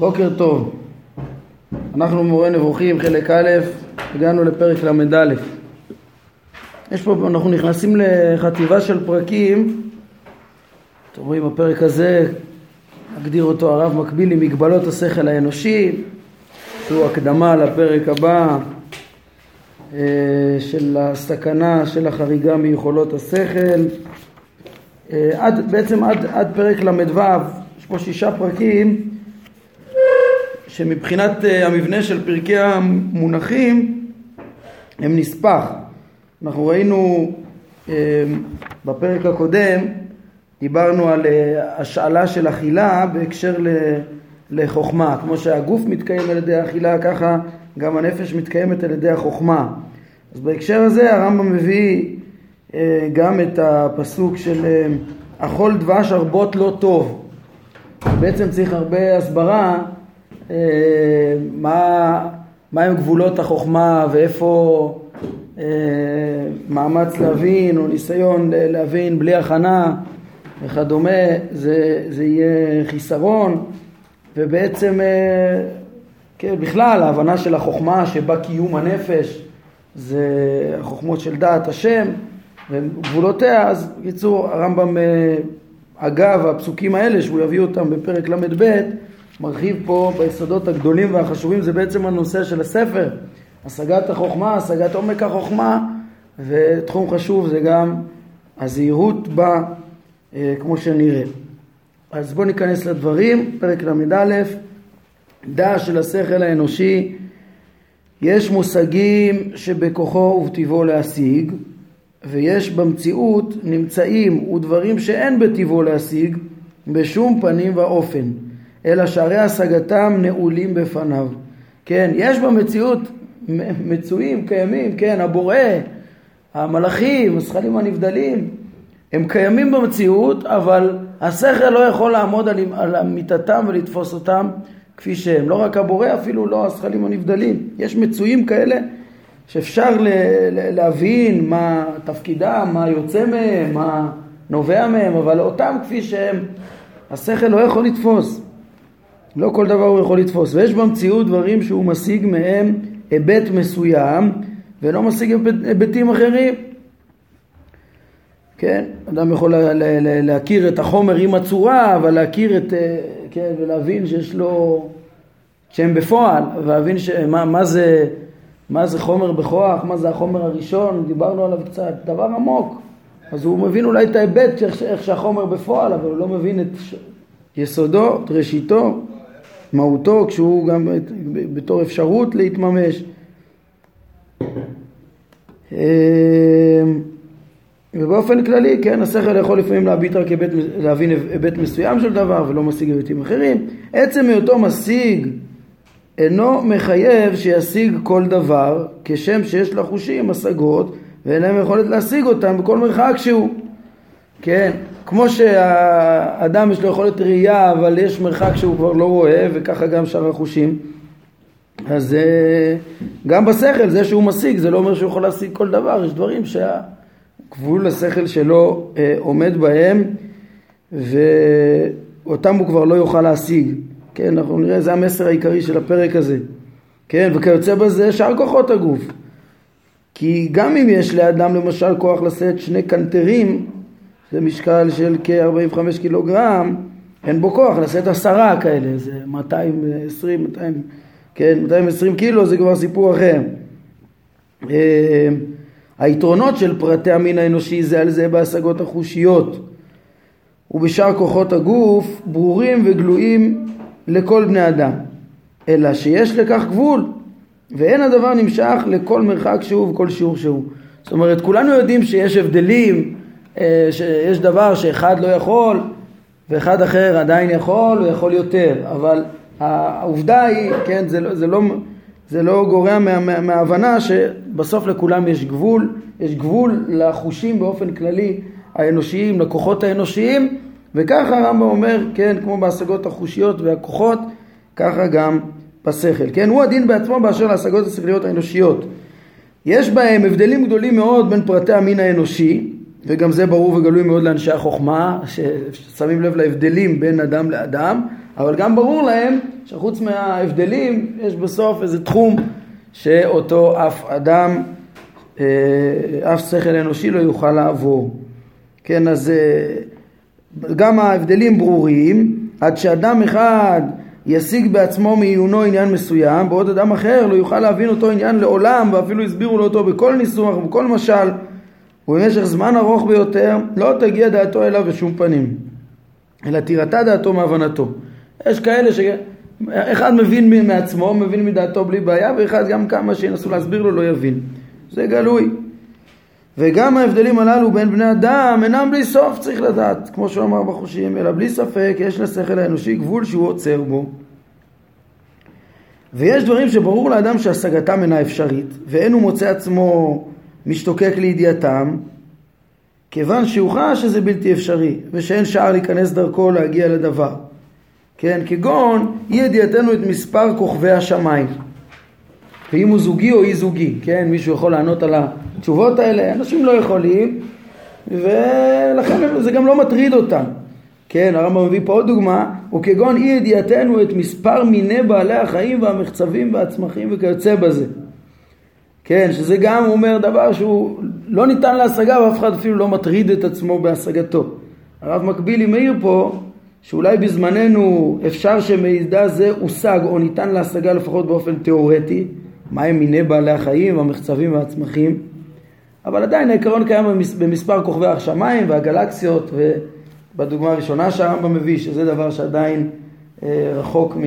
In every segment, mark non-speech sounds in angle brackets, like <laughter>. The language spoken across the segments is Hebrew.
בוקר טוב. אנחנו מורה נבוכים, חלק א', הגענו לפרק ל"א. יש פה, אנחנו נכנסים לחטיבה של פרקים, אתם רואים בפרק הזה, מגדיר אותו הרב מקביל עם מגבלות השכל האנושי, זו הקדמה לפרק הבא אה, של הסכנה של החריגה מיכולות השכל. אה, עד, בעצם עד, עד פרק ל"ו, יש פה שישה פרקים שמבחינת אה, המבנה של פרקי המונחים הם נספח. אנחנו ראינו אה, בפרק הקודם, דיברנו על אה, השאלה של אכילה בהקשר לחוכמה. כמו שהגוף מתקיים על ידי אכילה, ככה גם הנפש מתקיימת על ידי החוכמה. אז בהקשר הזה הרמב"ם מביא גם את הפסוק של אכול דבש הרבות לא טוב. בעצם צריך הרבה הסברה מה, מה הם גבולות החוכמה ואיפה אה, מאמץ להבין או ניסיון להבין בלי הכנה וכדומה זה, זה יהיה חיסרון. ובעצם אה, כן, בכלל ההבנה של החוכמה שבה קיום הנפש זה החוכמות של דעת השם וגבולותיה אז בקיצור הרמב"ם אגב הפסוקים האלה שהוא יביא אותם בפרק ל"ב מרחיב פה ביסודות הגדולים והחשובים, זה בעצם הנושא של הספר, השגת החוכמה, השגת עומק החוכמה, ותחום חשוב זה גם הזהירות בה, אה, כמו שנראה. אז בואו ניכנס לדברים, פרק ל"א, דע של השכל האנושי, יש מושגים שבכוחו ובטיבו להשיג, ויש במציאות נמצאים ודברים שאין בטיבו להשיג בשום פנים ואופן. אלא שערי השגתם נעולים בפניו. כן, יש במציאות מצויים, קיימים, כן, הבורא, המלאכים, הזכלים הנבדלים, הם קיימים במציאות, אבל השכל לא יכול לעמוד על, על אמיתתם ולתפוס אותם כפי שהם. לא רק הבורא, אפילו לא הזכלים הנבדלים. יש מצויים כאלה שאפשר ל, ל, להבין מה תפקידם, מה יוצא מהם, מה נובע מהם, אבל אותם כפי שהם, השכל לא יכול לתפוס. לא כל דבר הוא יכול לתפוס. ויש במציאות דברים שהוא משיג מהם היבט מסוים ולא משיג היבטים אחרים. כן, אדם יכול לה, לה, לה, להכיר את החומר עם הצורה, אבל להכיר את, אה, כן, ולהבין שיש לו, שהם בפועל, ולהבין מה, מה, זה, מה זה חומר בכוח, מה זה החומר הראשון, דיברנו עליו קצת, דבר עמוק. אז הוא מבין אולי את ההיבט, איך שהחומר בפועל, אבל הוא לא מבין את יסודו, את ראשיתו. מהותו כשהוא גם בתור אפשרות להתממש. אמ, ובאופן כללי, כן, השכל יכול לפעמים להביט רק היבט, להבין היבט מסוים של דבר ולא משיג היבטים אחרים. עצם היותו משיג אינו מחייב שישיג כל דבר, כשם שיש לחושים השגות ואין להם יכולת להשיג אותם בכל מרחק שהוא. כן, כמו שהאדם יש לו יכולת ראייה אבל יש מרחק שהוא כבר לא רואה וככה גם שאר החושים. אז אה, גם בשכל זה שהוא משיג זה לא אומר שהוא יכול להשיג כל דבר. יש דברים שהגבול השכל שלו אה, עומד בהם ואותם הוא כבר לא יוכל להשיג. כן אנחנו נראה זה המסר העיקרי של הפרק הזה. כן וכיוצא בזה שאר כוחות הגוף. כי גם אם יש לאדם למשל כוח לשאת שני קנטרים זה משקל של כ-45 קילוגרם, אין בו כוח לשאת עשרה כאלה, זה 220, 200, כן, 220 קילו זה כבר סיפור אחר. אה, היתרונות של פרטי המין האנושי זה על זה בהשגות החושיות ובשאר כוחות הגוף ברורים וגלויים לכל בני אדם, אלא שיש לכך גבול ואין הדבר נמשך לכל מרחק שהוא וכל שיעור שהוא. זאת אומרת, כולנו יודעים שיש הבדלים שיש דבר שאחד לא יכול ואחד אחר עדיין יכול, הוא יכול יותר, אבל העובדה היא, כן, זה לא, זה לא, זה לא גורע מה, מה, מההבנה שבסוף לכולם יש גבול, יש גבול לחושים באופן כללי האנושיים, לכוחות האנושיים, וככה הרמב"ם אומר, כן, כמו בהשגות החושיות והכוחות, ככה גם בשכל, כן, הוא הדין בעצמו באשר להשגות השכליות האנושיות. יש בהם הבדלים גדולים מאוד בין פרטי המין האנושי, וגם זה ברור וגלוי מאוד לאנשי החוכמה, ששמים לב להבדלים בין אדם לאדם, אבל גם ברור להם שחוץ מההבדלים יש בסוף איזה תחום שאותו אף אדם, אה, אף שכל אנושי לא יוכל לעבור. כן, אז אה, גם ההבדלים ברורים, עד שאדם אחד ישיג בעצמו מעיונו עניין מסוים, בעוד אדם אחר לא יוכל להבין אותו עניין לעולם, ואפילו הסבירו לו אותו בכל ניסוח ובכל משל, ובמשך זמן ארוך ביותר, לא תגיע דעתו אליו בשום פנים, אלא תירתה דעתו מהבנתו. יש כאלה שאחד מבין מעצמו, מבין מדעתו בלי בעיה, ואחד גם כמה שינסו להסביר לו לא יבין. זה גלוי. וגם ההבדלים הללו בין בני אדם אינם בלי סוף צריך לדעת, כמו שהוא אמר בחושים, אלא בלי ספק יש לשכל האנושי גבול שהוא עוצר בו. ויש דברים שברור לאדם שהשגתם אינה אפשרית, ואין הוא מוצא עצמו משתוקק לידיעתם, כיוון שהוא חש שזה בלתי אפשרי, ושאין שער להיכנס דרכו להגיע לדבר. כן, כגון אי ידיעתנו את מספר כוכבי השמיים. ואם הוא זוגי או אי זוגי, כן, מישהו יכול לענות על התשובות האלה, אנשים לא יכולים, ולכן זה גם לא מטריד אותם. כן, הרמב"ם מביא פה עוד דוגמה, וכגון אי ידיעתנו את מספר מיני בעלי החיים והמחצבים והצמחים וכיוצא בזה. כן, שזה גם אומר דבר שהוא לא ניתן להשגה ואף אחד אפילו לא מטריד את עצמו בהשגתו. הרב מקבילי מעיר פה שאולי בזמננו אפשר שמידע זה הושג או ניתן להשגה לפחות באופן תיאורטי, מהם מיני בעלי החיים והמחצבים והצמחים, אבל עדיין העיקרון קיים במספר כוכבי השמיים והגלקסיות ובדוגמה הראשונה שהרמב"ם מביא שזה דבר שעדיין אה, רחוק מ...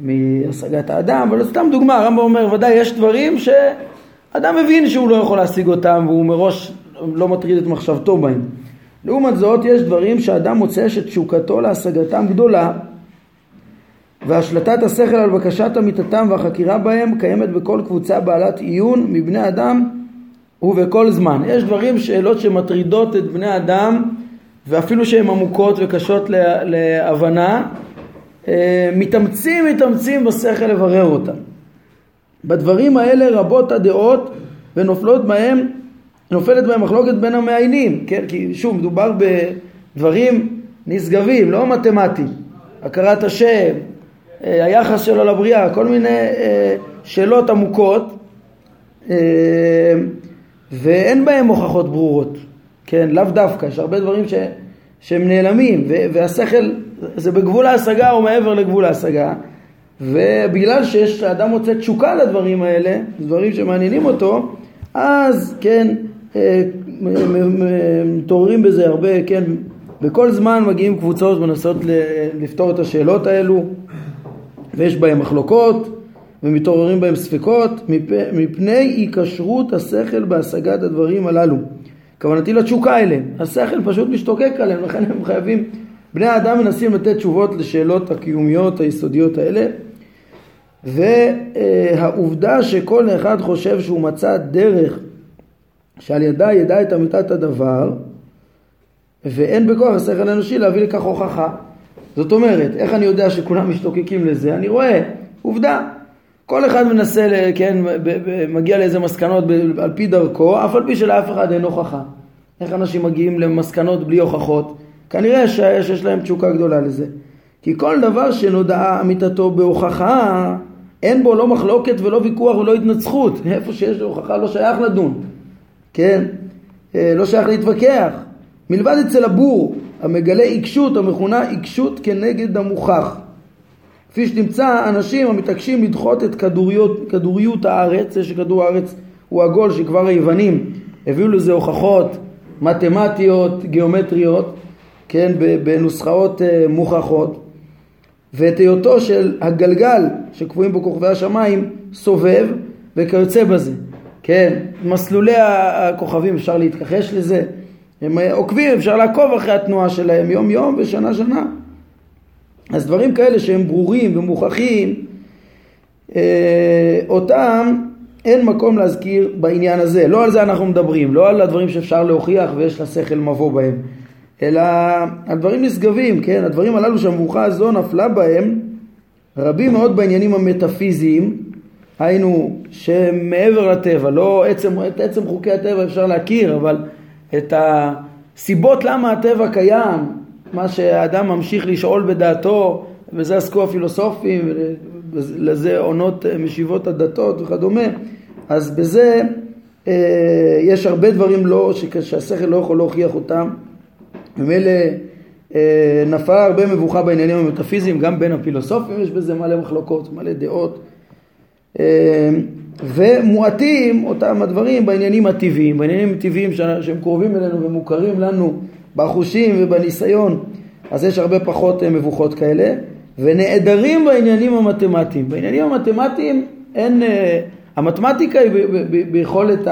מהשגת האדם, אבל סתם דוגמה, הרמב"ם אומר ודאי יש דברים שאדם מבין שהוא לא יכול להשיג אותם והוא מראש לא מטריד את מחשבתו בהם. לעומת זאת יש דברים שאדם מוצא שתשוקתו להשגתם גדולה והשלטת השכל על בקשת אמיתתם והחקירה בהם קיימת בכל קבוצה בעלת עיון מבני אדם ובכל זמן. יש דברים, שאלות שמטרידות את בני אדם ואפילו שהן עמוקות וקשות להבנה, מתאמצים מתאמצים בשכל לברר אותם. בדברים האלה רבות הדעות ונופלות בהם, נופלת בהם מחלוקת בין המעיינים, כן? כי שוב מדובר בדברים נשגבים, לא מתמטיים. הכרת השם, אה, היחס שלו לבריאה, כל מיני אה, שאלות עמוקות ואין בהם הוכחות ברורות, כן? לאו דווקא, יש הרבה דברים ש... שהם נעלמים והשכל זה בגבול ההשגה או מעבר לגבול ההשגה ובגלל שיש לאדם מוצא תשוקה לדברים האלה, דברים שמעניינים אותו, אז כן, אה, מתעוררים בזה הרבה, כן, בכל זמן מגיעים קבוצות ומנסות לפתור את השאלות האלו ויש בהם מחלוקות ומתעוררים בהם ספקות מפני היקשרות השכל בהשגת הדברים הללו. כוונתי לתשוקה אליהם. השכל פשוט משתוקק עליהם, לכן הם חייבים, בני האדם מנסים לתת תשובות לשאלות הקיומיות היסודיות האלה. והעובדה שכל אחד חושב שהוא מצא דרך שעל ידה ידע את אמיתת הדבר ואין בכוח השכל האנושי להביא לכך הוכחה. זאת אומרת, איך אני יודע שכולם משתוקקים לזה? אני רואה, עובדה. כל אחד מנסה, כן, מגיע לאיזה מסקנות על פי דרכו, אף על פי שלאף אחד אין הוכחה. איך אנשים מגיעים למסקנות בלי הוכחות? כנראה שיש להם תשוקה גדולה לזה. כי כל דבר שנודעה אמיתתו בהוכחה, אין בו לא מחלוקת ולא ויכוח ולא התנצחות. <laughs> איפה שיש הוכחה לא שייך לדון, כן? אה, לא שייך להתווכח. מלבד אצל הבור, המגלה עיקשות המכונה עיקשות כנגד המוכח. כפי שתמצא אנשים המתעקשים לדחות את כדוריות, כדוריות הארץ, זה שכדור הארץ הוא עגול שכבר היוונים הביאו לזה הוכחות מתמטיות, גיאומטריות, כן, בנוסחאות אה, מוכחות. ואת היותו של הגלגל שקבועים בו כוכבי השמיים סובב וכיוצא בזה, כן, מסלולי הכוכבים אפשר להתכחש לזה, הם עוקבים, אפשר לעקוב אחרי התנועה שלהם יום יום ושנה שנה. אז דברים כאלה שהם ברורים ומוכחים, אה, אותם אין מקום להזכיר בעניין הזה. לא על זה אנחנו מדברים, לא על הדברים שאפשר להוכיח ויש לשכל מבוא בהם, אלא על דברים נשגבים, כן? הדברים הללו שהמבוכה הזו נפלה בהם, רבים מאוד בעניינים המטאפיזיים, היינו שמעבר לטבע, לא עצם, את עצם חוקי הטבע אפשר להכיר, אבל את הסיבות למה הטבע קיים, מה שהאדם ממשיך לשאול בדעתו, וזה עסקו הפילוסופים, לזה עונות משיבות הדתות וכדומה, אז בזה אה, יש הרבה דברים לא, שהשכל לא יכול להוכיח אותם, ממילא אה, נפלה הרבה מבוכה בעניינים המטאפיזיים, גם בין הפילוסופים יש בזה מלא מחלוקות, מלא דעות. אה, ומועטים אותם הדברים בעניינים הטבעיים, בעניינים הטבעיים שהם קרובים אלינו ומוכרים לנו בחושים ובניסיון, אז יש הרבה פחות מבוכות כאלה, ונעדרים בעניינים המתמטיים. בעניינים המתמטיים אין, המתמטיקה היא ביכולת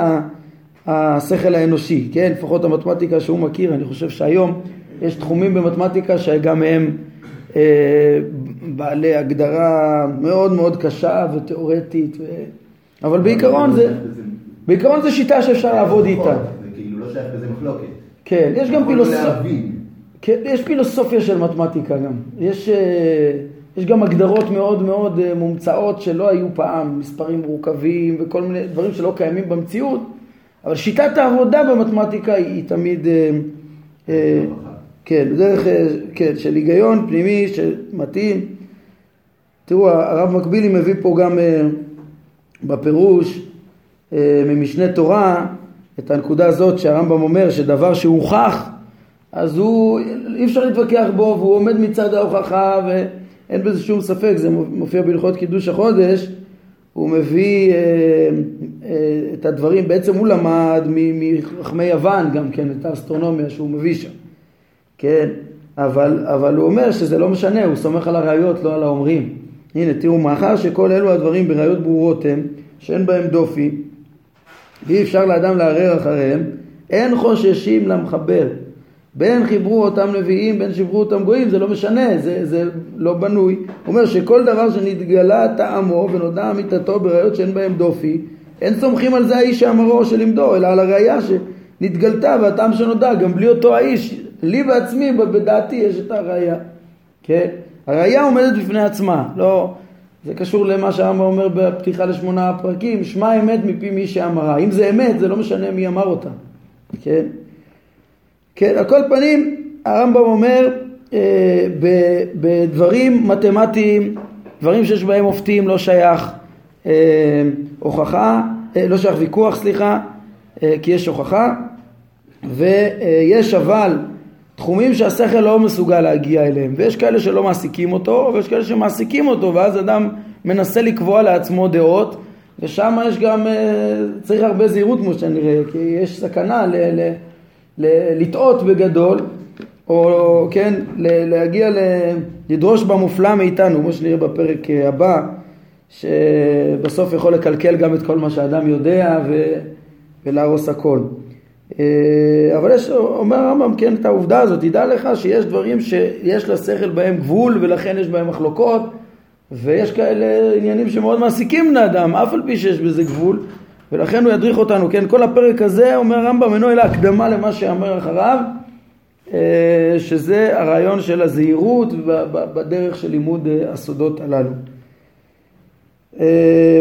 השכל האנושי, כן? לפחות המתמטיקה שהוא מכיר, אני חושב שהיום יש תחומים במתמטיקה שגם הם אה, בעלי הגדרה מאוד מאוד קשה ותיאורטית, ו... אבל בעיקרון זה, בעיקרון זה שיטה שאפשר לעבוד איתה. זה כאילו לא שייך בזה מחלוקת. כן, יש גם פילוסופיה. כן, יש פילוסופיה של מתמטיקה גם. יש... אה, יש גם הגדרות מאוד מאוד אה, מומצאות שלא היו פעם, מספרים מורכבים וכל מיני דברים שלא קיימים במציאות, אבל שיטת העבודה במתמטיקה היא, היא תמיד, אה, אה, כן, דרך, אה, כן, של היגיון פנימי שמתאים. תראו, הרב מקבילי מביא פה גם בפירוש ממשנה תורה את הנקודה הזאת שהרמב"ם אומר שדבר שהוכח אז הוא, אי אפשר להתווכח בו והוא עומד מצד ההוכחה ו... אין בזה שום ספק, זה מופיע בהלכות קידוש החודש, הוא מביא אה, אה, את הדברים, בעצם הוא למד מחכמי יוון גם כן, את האסטרונומיה שהוא מביא שם, כן, אבל, אבל הוא אומר שזה לא משנה, הוא סומך על הראיות, לא על האומרים. הנה, תראו, מאחר שכל אלו הדברים בראיות ברורות הם, שאין בהם דופי, ואי אפשר לאדם לערער אחריהם, אין חוששים למחבר. בין חיברו אותם נביאים, בין שיברו אותם גויים, זה לא משנה, זה, זה לא בנוי. הוא אומר שכל דבר שנתגלה טעמו ונודע אמיתתו בראיות שאין בהם דופי, אין סומכים על זה האיש שאמרו או שלמדו, אלא על הראייה שנתגלתה והטעם שנודע, גם בלי אותו האיש. לי בעצמי, בדעתי, יש את הראייה. כן? הראייה עומדת בפני עצמה, לא... זה קשור למה שהרמב"ם אומר בפתיחה לשמונה הפרקים, שמע אמת מפי מי שאמרה. אם זה אמת, זה לא משנה מי אמר אותה. כן? כן, על כל פנים הרמב"ם אומר אה, בדברים מתמטיים, דברים שיש בהם מופתים לא שייך אה, הוכחה, אה, לא שייך ויכוח סליחה, אה, כי יש הוכחה ויש אבל תחומים שהשכל לא מסוגל להגיע אליהם ויש כאלה שלא מעסיקים אותו ויש כאלה שמעסיקים אותו ואז אדם מנסה לקבוע לעצמו דעות ושם יש גם, אה, צריך הרבה זהירות כמו שנראה כי יש סכנה ל... ל לטעות בגדול, או כן, להגיע, לדרוש במופלא מאיתנו, כמו שנראה בפרק הבא, שבסוף יכול לקלקל גם את כל מה שאדם יודע ו... ולהרוס הכל. אה, אבל יש, אומר הרמב"ם, כן, את העובדה הזאת, תדע לך שיש דברים שיש לשכל בהם גבול ולכן יש בהם מחלוקות ויש כאלה עניינים שמאוד מעסיקים בני אדם, אף על פי שיש בזה גבול ולכן הוא ידריך אותנו, כן? כל הפרק הזה, אומר הרמב"ם, אינו אלא הקדמה למה שאמר אחריו, אה, שזה הרעיון של הזהירות בדרך של לימוד אה, הסודות הללו. אה,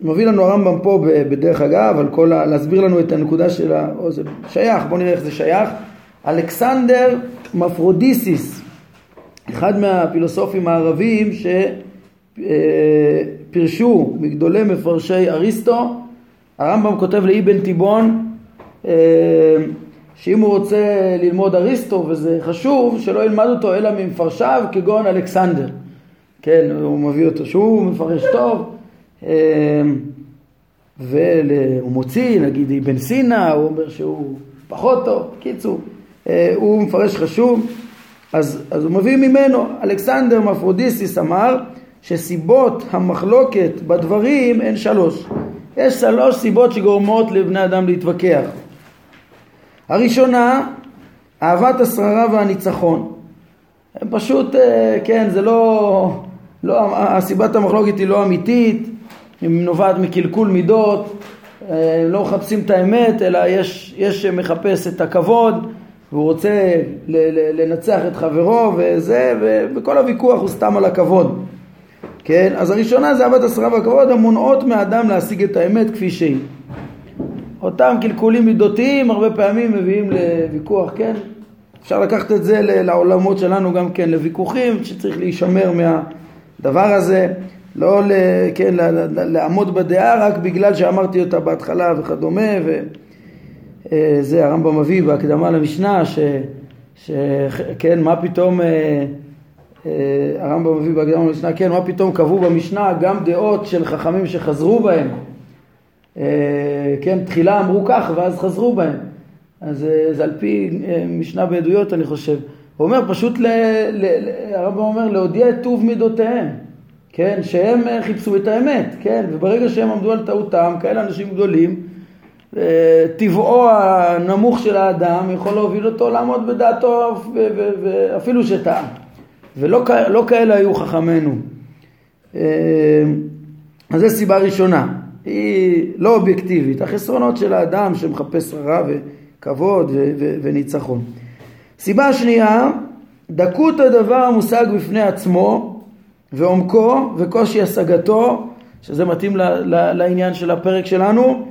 מביא לנו הרמב"ם פה בדרך אגב, על כל ה... להסביר לנו את הנקודה של ה... או זה שייך, בואו נראה איך זה שייך. אלכסנדר מפרודיסיס, אחד מהפילוסופים הערבים שפירשו מגדולי מפרשי אריסטו, הרמב"ם כותב לאבן תיבון אה, שאם הוא רוצה ללמוד אריסטו וזה חשוב שלא ילמד אותו אלא ממפרשיו כגון אלכסנדר. כן הוא מביא אותו שהוא מפרש טוב אה, והוא מוציא נגיד אבן סינה הוא אומר שהוא פחות טוב. קיצור אה, הוא מפרש חשוב אז, אז הוא מביא ממנו. אלכסנדר מפרודיסיס אמר שסיבות המחלוקת בדברים הן שלוש יש שלוש סיבות שגורמות לבני אדם להתווכח. הראשונה, אהבת השררה והניצחון. הם פשוט, אה, כן, זה לא, לא, הסיבת המחלוקת היא לא אמיתית, היא נובעת מקלקול מידות, אה, לא מחפשים את האמת, אלא יש, יש שמחפש את הכבוד, והוא רוצה לנצח את חברו וזה, וכל הוויכוח הוא סתם על הכבוד. כן? אז הראשונה זה אהבת השררה והכבוד המונעות מאדם להשיג את האמת כפי שהיא. אותם קלקולים מידותיים הרבה פעמים מביאים לוויכוח, כן? אפשר לקחת את זה לעולמות שלנו גם כן, לוויכוחים שצריך להישמר מהדבר הזה, לא ל, כן, לעמוד בדעה רק בגלל שאמרתי אותה בהתחלה וכדומה, וזה אה, הרמב"ם מביא בהקדמה למשנה, ש, שכן, מה פתאום, אה, הרמב"ם מביא בהקדמה למשנה, כן, מה פתאום קבעו במשנה גם דעות של חכמים שחזרו בהם, כן, תחילה אמרו כך ואז חזרו בהם. אז אה, זה על פי אה, משנה בעדויות אני חושב. הוא אומר פשוט, ל, ל, הרב אומר להודיע את טוב מידותיהם, כן, שהם אה, חיפשו את האמת, כן, וברגע שהם עמדו על טעותם, כאלה אנשים גדולים, טבעו הנמוך של האדם יכול להוביל אותו לעמוד בדעתו ואפילו שטעה. ולא לא כאלה היו חכמינו. אז זו סיבה ראשונה, היא לא אובייקטיבית, החסרונות של האדם שמחפש רע כבוד ו- ו- וניצחון. סיבה שנייה, דקות הדבר המושג בפני עצמו ועומקו וקושי השגתו, שזה מתאים ל- ל- לעניין של הפרק שלנו,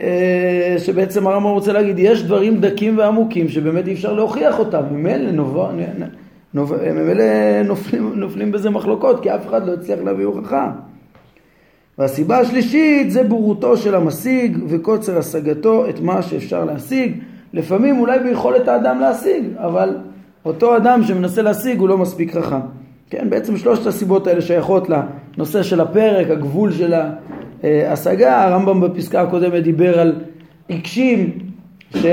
אה, שבעצם הרמב"ם רוצה להגיד, יש דברים דקים ועמוקים שבאמת אי אפשר להוכיח אותם, ממילא נופלים, נופלים בזה מחלוקות, כי אף אחד לא הצליח להביא הוכחה. והסיבה השלישית זה בורותו של המשיג וקוצר השגתו את מה שאפשר להשיג. לפעמים אולי ביכולת האדם להשיג, אבל אותו אדם שמנסה להשיג הוא לא מספיק חכם. כן, בעצם שלושת הסיבות האלה שייכות לנושא של הפרק, הגבול של ההשגה. הרמב"ם בפסקה הקודמת דיבר על עיקשים ש...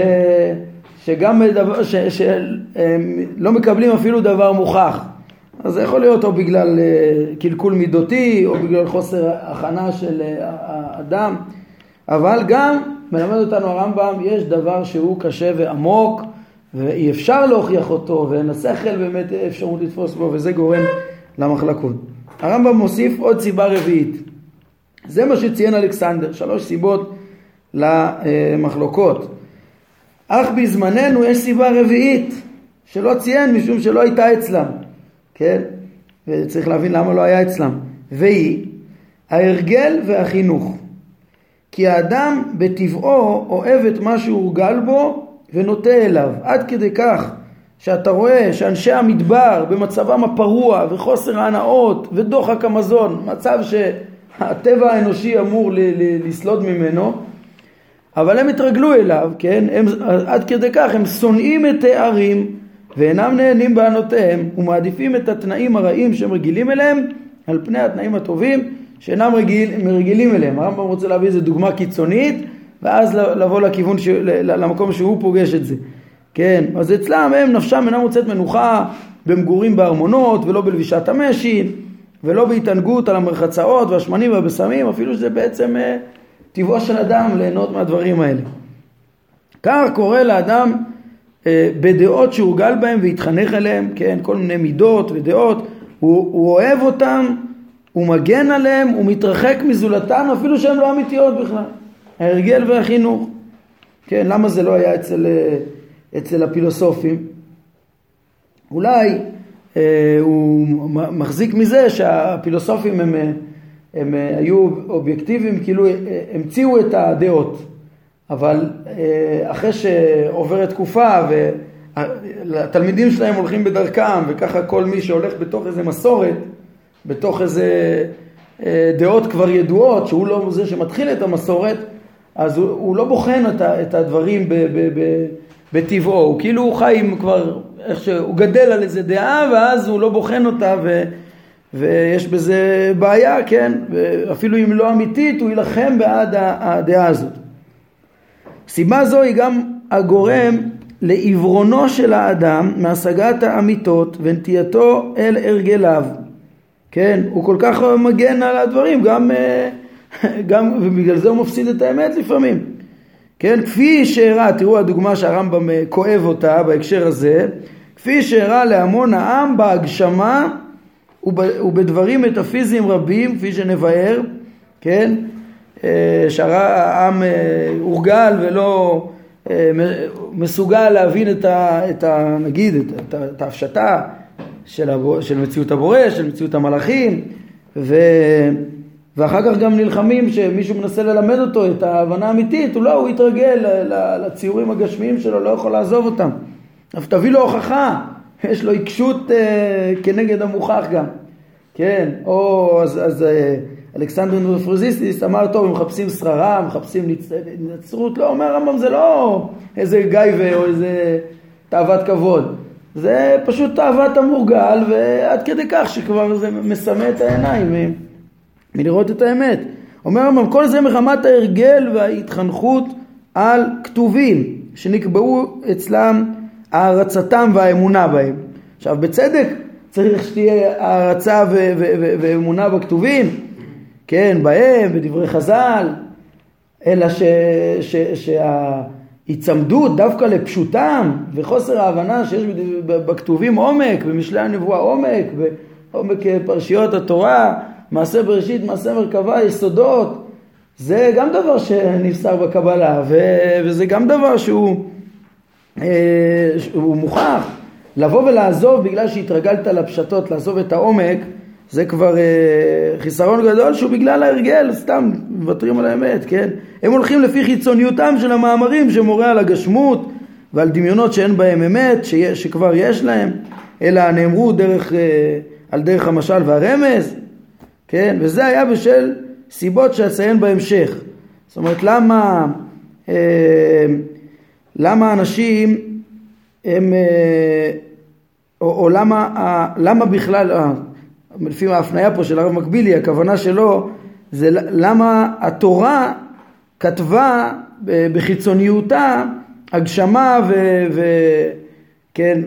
שגם דבר, ש... שלא מקבלים אפילו דבר מוכח. אז זה יכול להיות או בגלל אה, קלקול מידותי או בגלל חוסר הכנה של אה, האדם, אבל גם מלמד אותנו הרמב"ם, יש דבר שהוא קשה ועמוק ואי אפשר להוכיח אותו ואין השכל באמת אפשרות לתפוס בו וזה גורם למחלקות. הרמב"ם מוסיף עוד סיבה רביעית, זה מה שציין אלכסנדר, שלוש סיבות למחלוקות. אך בזמננו יש סיבה רביעית שלא ציין משום שלא הייתה אצלם. כן? וצריך להבין למה לא היה אצלם. והיא ההרגל והחינוך. כי האדם בטבעו אוהב את מה שהורגל בו ונוטה אליו. עד כדי כך שאתה רואה שאנשי המדבר במצבם הפרוע וחוסר ההנאות ודוחק המזון, מצב שהטבע האנושי אמור לסלוד ממנו, אבל הם התרגלו אליו, כן? הם, עד כדי כך הם שונאים את הערים ואינם נהנים בענותיהם ומעדיפים את התנאים הרעים שהם רגילים אליהם על פני התנאים הטובים שאינם רגיל, רגילים אליהם. הרמב"ם רוצה להביא איזה דוגמה קיצונית ואז לבוא לכיוון, ש... למקום שהוא פוגש את זה. כן, אז אצלם הם נפשם אינה מוצאת מנוחה במגורים בארמונות ולא בלבישת המשי ולא בהתענגות על המרחצאות והשמנים והבשמים אפילו שזה בעצם אה, טבעו של אדם ליהנות מהדברים האלה. כך קורה לאדם אה, בדעות שהורגל בהם והתחנך אליהם, כן, כל מיני מידות ודעות, הוא, הוא אוהב אותם, הוא מגן עליהם, הוא מתרחק מזולתם אפילו שהן לא אמיתיות בכלל. ההרגל והחינוך. כן, למה זה לא היה אצל, אה, אצל הפילוסופים? אולי אה, הוא מחזיק מזה שהפילוסופים הם, הם, הם היו אובייקטיביים, כאילו המציאו את הדעות. אבל אה, אחרי שעוברת תקופה והתלמידים שלהם הולכים בדרכם וככה כל מי שהולך בתוך איזה מסורת, בתוך איזה אה, דעות כבר ידועות, שהוא לא זה שמתחיל את המסורת, אז הוא, הוא לא בוחן את הדברים בטבעו, הוא כאילו הוא חי עם כבר, איך שהוא גדל על איזה דעה ואז הוא לא בוחן אותה ו, ויש בזה בעיה, כן, ואפילו אם לא אמיתית הוא יילחם בעד הדעה הזאת. סיבה זו היא גם הגורם לעיוורונו של האדם מהשגת האמיתות ונטייתו אל הרגליו. כן, הוא כל כך מגן על הדברים, גם, אה, <laughs> גם, ובגלל זה הוא מפסיד את האמת לפעמים. כן, כפי שהראה, תראו הדוגמה שהרמב"ם אה, כואב אותה בהקשר הזה, כפי שהראה להמון העם בהגשמה ובדברים מטאפיזיים רבים, כפי שנבהר, כן, אה, שהעם אה, הורגל ולא אה, מסוגל להבין את ה... את ה נגיד, את, את ההפשטה של, הבור, של מציאות הבורא, של מציאות המלאכים, ו, ואחר כך גם נלחמים שמישהו מנסה ללמד אותו את ההבנה האמיתית, הוא לא, הוא יתרגל לציורים הגשמיים שלו, לא יכול לעזוב אותם. אבל תביא לו הוכחה, יש לו עיקשות אה, כנגד המוכח גם, כן, או אז, אז אה, אלכסנדר נופרזיסטיס אמר טוב, הם מחפשים שררה, מחפשים נצרות, לא, אומר הרמב"ם זה לא איזה גייבה או איזה תאוות כבוד, זה פשוט תאוות המורגל ועד כדי כך שכבר זה מסמא את העיניים מלראות את האמת. אומר הרמב"ם, כל זה מחמת ההרגל וההתחנכות על כתובים שנקבעו אצלם הערצתם והאמונה בהם. עכשיו בצדק צריך שתהיה הערצה ואמונה בכתובים, כן, בהם, בדברי חז"ל, אלא שההיצמדות דווקא לפשוטם וחוסר ההבנה שיש בכתובים עומק, במשלי הנבואה עומק, בעומק פרשיות התורה, מעשה בראשית, מעשה מרכבה, יסודות, זה גם דבר שנפסר בקבלה, וזה גם דבר שהוא אה, שהוא מוכח. לבוא ולעזוב בגלל שהתרגלת לפשטות, לעזוב את העומק, זה כבר אה, חיסרון גדול שהוא בגלל ההרגל, סתם מוותרים על האמת, כן? הם הולכים לפי חיצוניותם של המאמרים שמורה על הגשמות ועל דמיונות שאין בהם אמת, שיש, שכבר יש להם, אלא נאמרו דרך, אה, על דרך המשל והרמז, כן? וזה היה בשל סיבות שאציין בהמשך. זאת אומרת, למה, אה, למה אנשים הם, אה, או, או למה, למה בכלל, אה, לפי ההפניה פה של הרב מקבילי, הכוונה שלו זה למה התורה כתבה בחיצוניותה הגשמה ו... ו כן,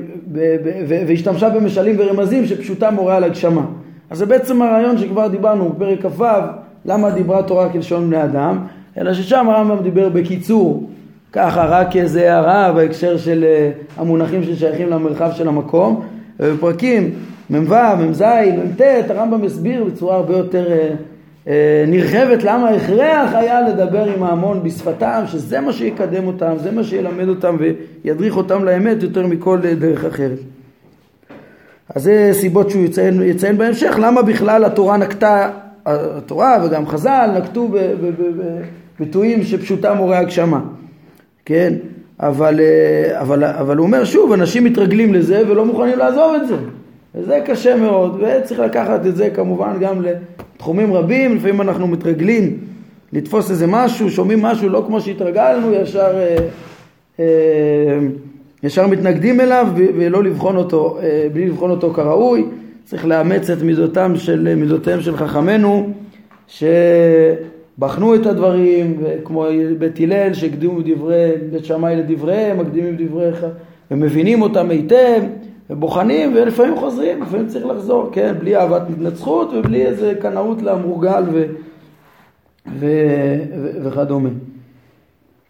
והשתמשה במשלים ורמזים שפשוטה מורה על הגשמה. אז זה בעצם הרעיון שכבר דיברנו בפרק כ"ו, למה דיברה תורה כלשון בני אדם, אלא ששם הרמב"ם דיבר בקיצור, ככה רק איזה הערה בהקשר של אה, המונחים ששייכים למרחב של המקום, ובפרקים מ"ו, מ"ז, מ"ט, הרמב"ם הסביר בצורה הרבה יותר אה, אה, נרחבת למה הכרח היה לדבר עם ההמון בשפתם, שזה מה שיקדם אותם, זה מה שילמד אותם וידריך אותם לאמת יותר מכל דרך אחרת. אז זה סיבות שהוא יציין, יציין בהמשך, למה בכלל התורה נקטה, התורה וגם חז"ל נקטו בביטויים שפשוטם מורה הגשמה, כן? אבל, אבל, אבל הוא אומר שוב, אנשים מתרגלים לזה ולא מוכנים לעזוב את זה. וזה קשה מאוד, וצריך לקחת את זה כמובן גם לתחומים רבים, לפעמים אנחנו מתרגלים לתפוס איזה משהו, שומעים משהו לא כמו שהתרגלנו, ישר... אה, אה, ישר מתנגדים אליו ולא לבחון אותו, אה, בלי לבחון אותו כראוי, צריך לאמץ את מידותם של, מידותיהם של חכמינו שבחנו את הדברים, כמו בית הלל שהקדימו דברי בית שמאי לדבריהם, מקדימים דבריך ומבינים אותם היטב ובוחנים ולפעמים חוזרים, לפעמים צריך לחזור, כן, בלי אהבת התנצחות ובלי איזה קנאות למורגל ו, ו, ו, וכדומה.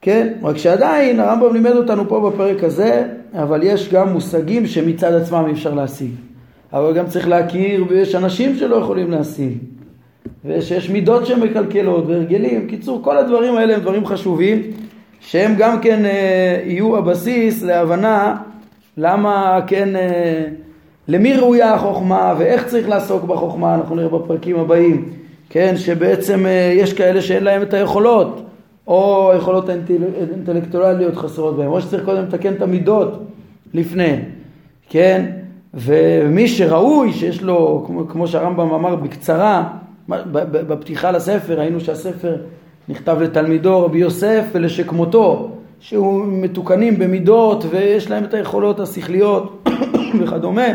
כן? רק שעדיין הרמב"ם לימד אותנו פה בפרק הזה, אבל יש גם מושגים שמצד עצמם אי אפשר להשיג. אבל גם צריך להכיר, ויש אנשים שלא יכולים להשיג. ושיש מידות שמקלקלות והרגלים. קיצור, כל הדברים האלה הם דברים חשובים, שהם גם כן אה, יהיו הבסיס להבנה למה כן, אה, למי ראויה החוכמה ואיך צריך לעסוק בחוכמה, אנחנו נראה בפרקים הבאים. כן, שבעצם אה, יש כאלה שאין להם את היכולות. או היכולות האינטלקטואליות חסרות בהם, או שצריך קודם לתקן את המידות לפני, כן? ומי שראוי, שיש לו, כמו, כמו שהרמב"ם אמר בקצרה, בפתיחה לספר, ראינו שהספר נכתב לתלמידו רבי יוסף ולשכמותו, שהוא מתוקנים במידות ויש להם את היכולות השכליות <coughs> וכדומה,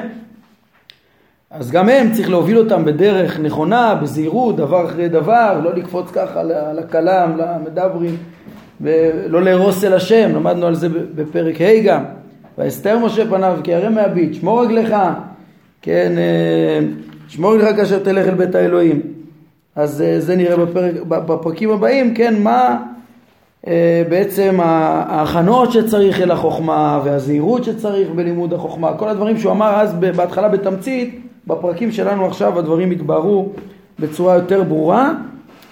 אז גם הם צריך להוביל אותם בדרך נכונה, בזהירות, דבר אחרי דבר, לא לקפוץ ככה לכלם, למדברים, ולא לארוס אל השם, למדנו על זה בפרק ה' גם. ואסתר משה פניו כי הרי מהביט, שמור רגלך, כן, אה, שמור רגלך כאשר תלך אל בית האלוהים. אז אה, זה נראה בפרק, בפרקים הבאים, כן, מה אה, בעצם ההכנות שצריך אל החוכמה והזהירות שצריך בלימוד החוכמה, כל הדברים שהוא אמר אז בהתחלה בתמצית, בפרקים שלנו עכשיו הדברים יתבהרו בצורה יותר ברורה.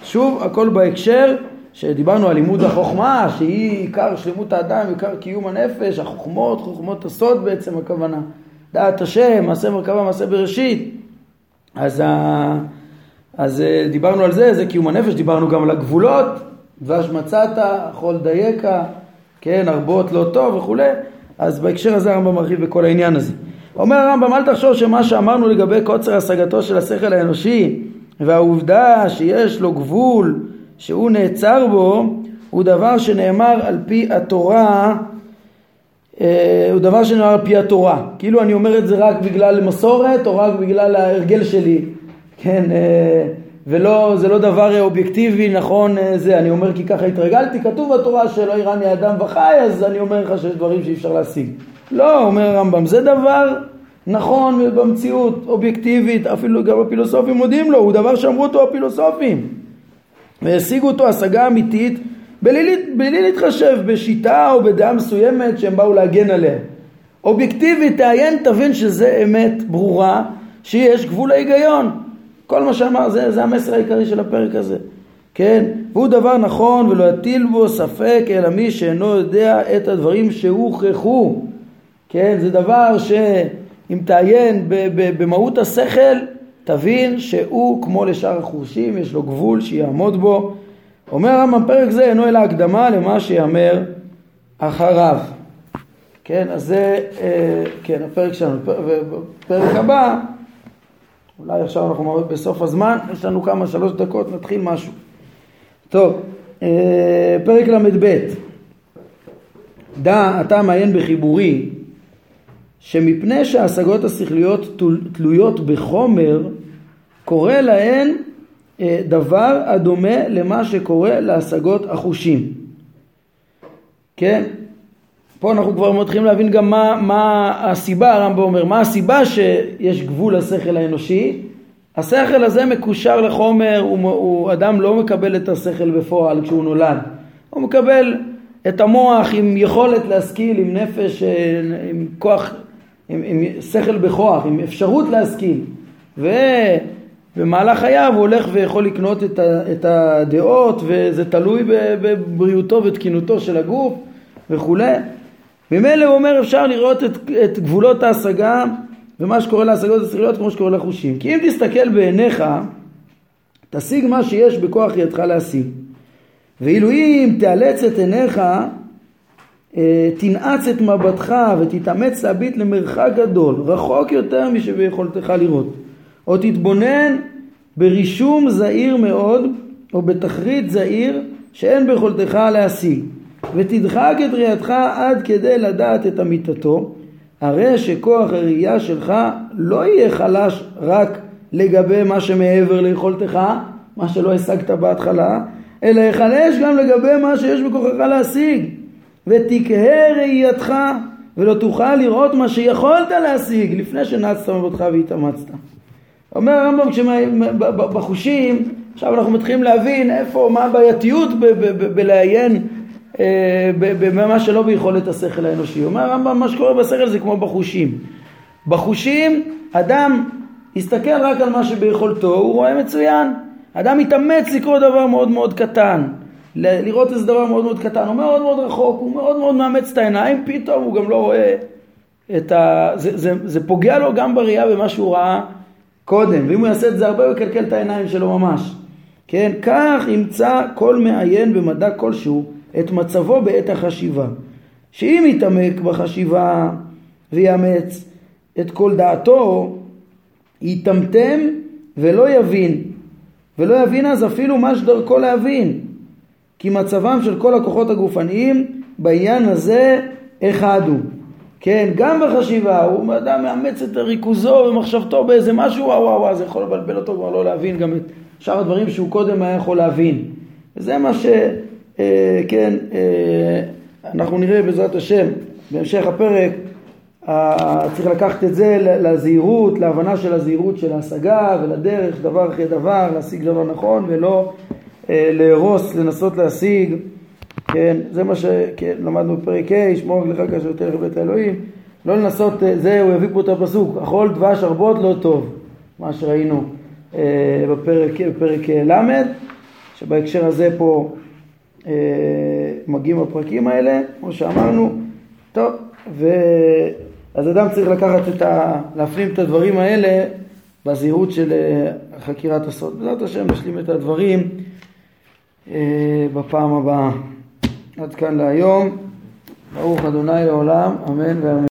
שוב, הכל בהקשר שדיברנו על לימוד החוכמה, שהיא עיקר שלמות האדם, עיקר קיום הנפש, החוכמות, חוכמות הסוד בעצם הכוונה. דעת השם, מעשה מרכבה, מעשה בראשית. אז, ה... אז אה, דיברנו על זה, זה קיום הנפש, דיברנו גם על הגבולות, דבש מצאת, חול דייקה, כן, הרבות לא טוב וכולי. אז בהקשר הזה הרמב"ם מרחיב בכל העניין הזה. אומר הרמב"ם אל תחשוב שמה שאמרנו לגבי קוצר השגתו של השכל האנושי והעובדה שיש לו גבול שהוא נעצר בו הוא דבר שנאמר על פי התורה אה, הוא דבר שנאמר על פי התורה כאילו אני אומר את זה רק בגלל מסורת או רק בגלל ההרגל שלי כן אה, ולא זה לא דבר אובייקטיבי נכון אה, זה אני אומר כי ככה התרגלתי כתוב בתורה שלא יראני אדם וחי אז אני אומר לך שיש דברים שאי אפשר להשיג. לא אומר הרמב"ם זה דבר נכון במציאות אובייקטיבית אפילו גם הפילוסופים מודים לו הוא דבר שאמרו אותו הפילוסופים. והשיגו אותו השגה אמיתית בלי, בלי להתחשב בשיטה או בדעה מסוימת שהם באו להגן עליה. אובייקטיבית תעיין תבין שזה אמת ברורה שיש גבול להיגיון כל מה שאמר זה, זה המסר העיקרי של הפרק הזה כן והוא דבר נכון ולא יטיל בו ספק אלא מי שאינו יודע את הדברים שהוכחו כן זה דבר ש... אם תעיין במהות השכל, תבין שהוא כמו לשאר החושים, יש לו גבול שיעמוד בו. אומר הרמב"ם פרק זה אינו אלא הקדמה למה שיאמר אחריו. כן, אז זה, אה, כן, הפרק שלנו. בפרק הבא, אולי עכשיו אנחנו בסוף הזמן, יש לנו כמה, שלוש דקות, נתחיל משהו. טוב, אה, פרק ל"ב: דע אתה מעיין בחיבורי שמפני שההשגות השכליות תלויות בחומר, קורה להן אה, דבר הדומה למה שקורה להשגות החושים. כן? פה אנחנו כבר מתחילים להבין גם מה, מה הסיבה, הרמב"ם אומר, מה הסיבה שיש גבול לשכל האנושי. השכל הזה מקושר לחומר, הוא, הוא, אדם לא מקבל את השכל בפועל כשהוא נולד. הוא מקבל את המוח עם יכולת להשכיל, עם נפש, אה, עם כוח עם, עם שכל בכוח, עם אפשרות להשכיל, ובמהלך חייו הוא הולך ויכול לקנות את, ה, את הדעות וזה תלוי בבריאותו ותקינותו של הגוף וכולי. ממילא הוא אומר אפשר לראות את, את גבולות ההשגה ומה שקורה להשגות השכליות כמו שקורה לחושים. כי אם תסתכל בעיניך, תשיג מה שיש בכוח ידך להשיג. ואילו אם תיאלץ את עיניך אה, תנעץ את מבטך ותתאמץ להביט למרחק גדול, רחוק יותר משביכולתך לראות, או תתבונן ברישום זהיר מאוד, או בתחריט זהיר שאין ביכולתך להשיג, ותדחק את ראייתך עד כדי לדעת את אמיתתו, הרי שכוח הראייה שלך לא יהיה חלש רק לגבי מה שמעבר ליכולתך, מה שלא השגת בהתחלה, אלא יחלש גם לגבי מה שיש בכוחך להשיג. ותקהה ראייתך ולא תוכל לראות מה שיכולת להשיג לפני שנצת מבותך והתאמצת. אומר הרמב"ם בחושים, עכשיו אנחנו מתחילים להבין איפה, מה הבעייתיות בלעיין במה שלא ביכולת השכל האנושי. אומר הרמב"ם מה שקורה בשכל זה כמו בחושים. בחושים אדם יסתכל רק על מה שביכולתו, הוא רואה מצוין. אדם מתאמץ לקרוא דבר מאוד מאוד קטן. לראות איזה דבר מאוד מאוד קטן, הוא מאוד מאוד רחוק, הוא מאוד מאוד מאמץ את העיניים, פתאום הוא גם לא רואה את ה... זה, זה, זה פוגע לו גם בראייה במה שהוא ראה קודם, ואם הוא יעשה את זה הרבה הוא יקלקל את העיניים שלו ממש. כן, כך ימצא כל מעיין במדע כלשהו את מצבו בעת החשיבה. שאם יתעמק בחשיבה ויאמץ את כל דעתו, יטמטם ולא יבין, ולא יבין אז אפילו מה שדרכו להבין, כי מצבם של כל הכוחות הגופניים בעניין הזה אחד הוא. כן, גם בחשיבה, הוא אדם מאמץ את ריכוזו ומחשבתו באיזה משהו, וואו וואו וואו, זה יכול לבלבל אותו כבר לא להבין גם את שאר הדברים שהוא קודם היה יכול להבין. וזה מה ש... כן, אה, אנחנו נראה בעזרת השם בהמשך הפרק, אה, צריך לקחת את זה לזהירות, להבנה של הזהירות של ההשגה ולדרך, דבר אחרי דבר, להשיג דבר נכון ולא אה, להרוס, לנסות להשיג, כן, זה מה שלמדנו בפרק ה', שמור לך כאשר תלך בית האלוהים, לא לנסות, אה, זה הוא הביא פה את הפסוק, אכול דבש הרבות לא טוב, מה שראינו אה, בפרק, בפרק ל', שבהקשר הזה פה מגיעים הפרקים האלה, כמו שאמרנו, טוב, ו... אז אדם צריך לקחת את ה... להפנים את הדברים האלה בזהירות של חקירת הסוד. בעזרת השם נשלים את הדברים אה, בפעם הבאה. עד כאן להיום. ברוך אדוני לעולם, אמן ואמן.